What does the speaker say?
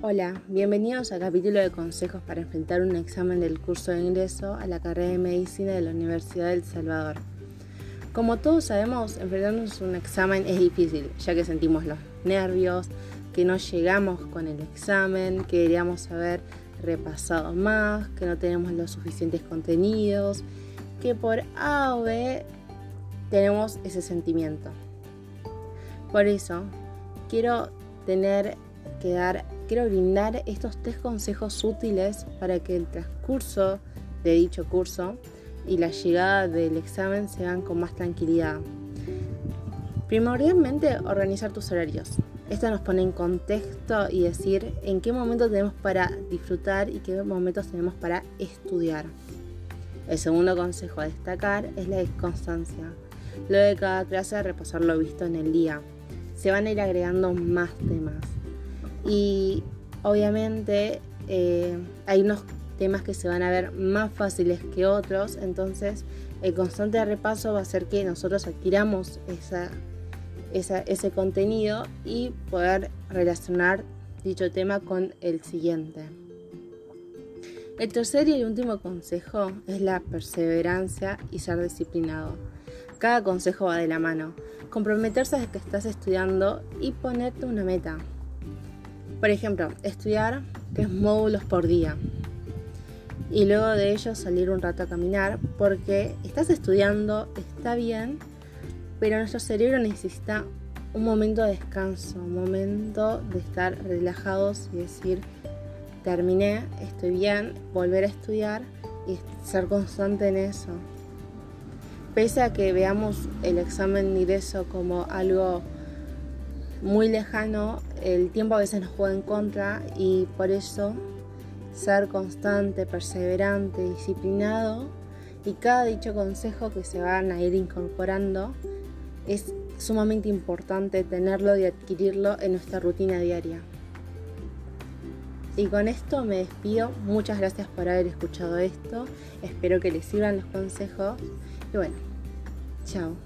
Hola, bienvenidos al capítulo de consejos para enfrentar un examen del curso de ingreso a la carrera de medicina de la Universidad del Salvador. Como todos sabemos, enfrentarnos a un examen es difícil, ya que sentimos los nervios, que no llegamos con el examen, que deberíamos haber repasado más, que no tenemos los suficientes contenidos, que por A o B tenemos ese sentimiento. Por eso, quiero tener que dar quiero brindar estos tres consejos útiles para que el transcurso de dicho curso y la llegada del examen se hagan con más tranquilidad. Primordialmente, organizar tus horarios. Esto nos pone en contexto y decir en qué momento tenemos para disfrutar y qué momentos tenemos para estudiar. El segundo consejo a destacar es la constancia. Luego de cada clase, repasar lo visto en el día. Se van a ir agregando más temas. Y obviamente eh, hay unos temas que se van a ver más fáciles que otros, entonces el constante repaso va a hacer que nosotros adquiramos ese contenido y poder relacionar dicho tema con el siguiente. El tercer y último consejo es la perseverancia y ser disciplinado. Cada consejo va de la mano. Comprometerse a que estás estudiando y ponerte una meta. Por ejemplo, estudiar tres módulos por día y luego de ello salir un rato a caminar porque estás estudiando, está bien, pero nuestro cerebro necesita un momento de descanso, un momento de estar relajados y decir, terminé, estoy bien, volver a estudiar y ser constante en eso. Pese a que veamos el examen de ingreso como algo muy lejano, el tiempo a veces nos juega en contra y por eso ser constante, perseverante, disciplinado y cada dicho consejo que se van a ir incorporando es sumamente importante tenerlo y adquirirlo en nuestra rutina diaria. Y con esto me despido. Muchas gracias por haber escuchado esto. Espero que les sirvan los consejos. Y bueno, chao.